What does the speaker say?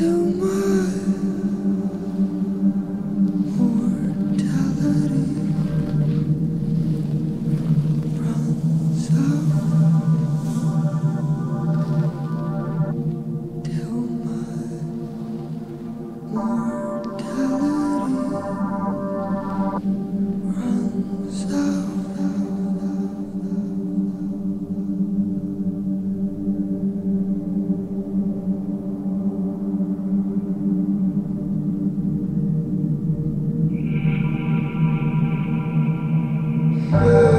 young Amen.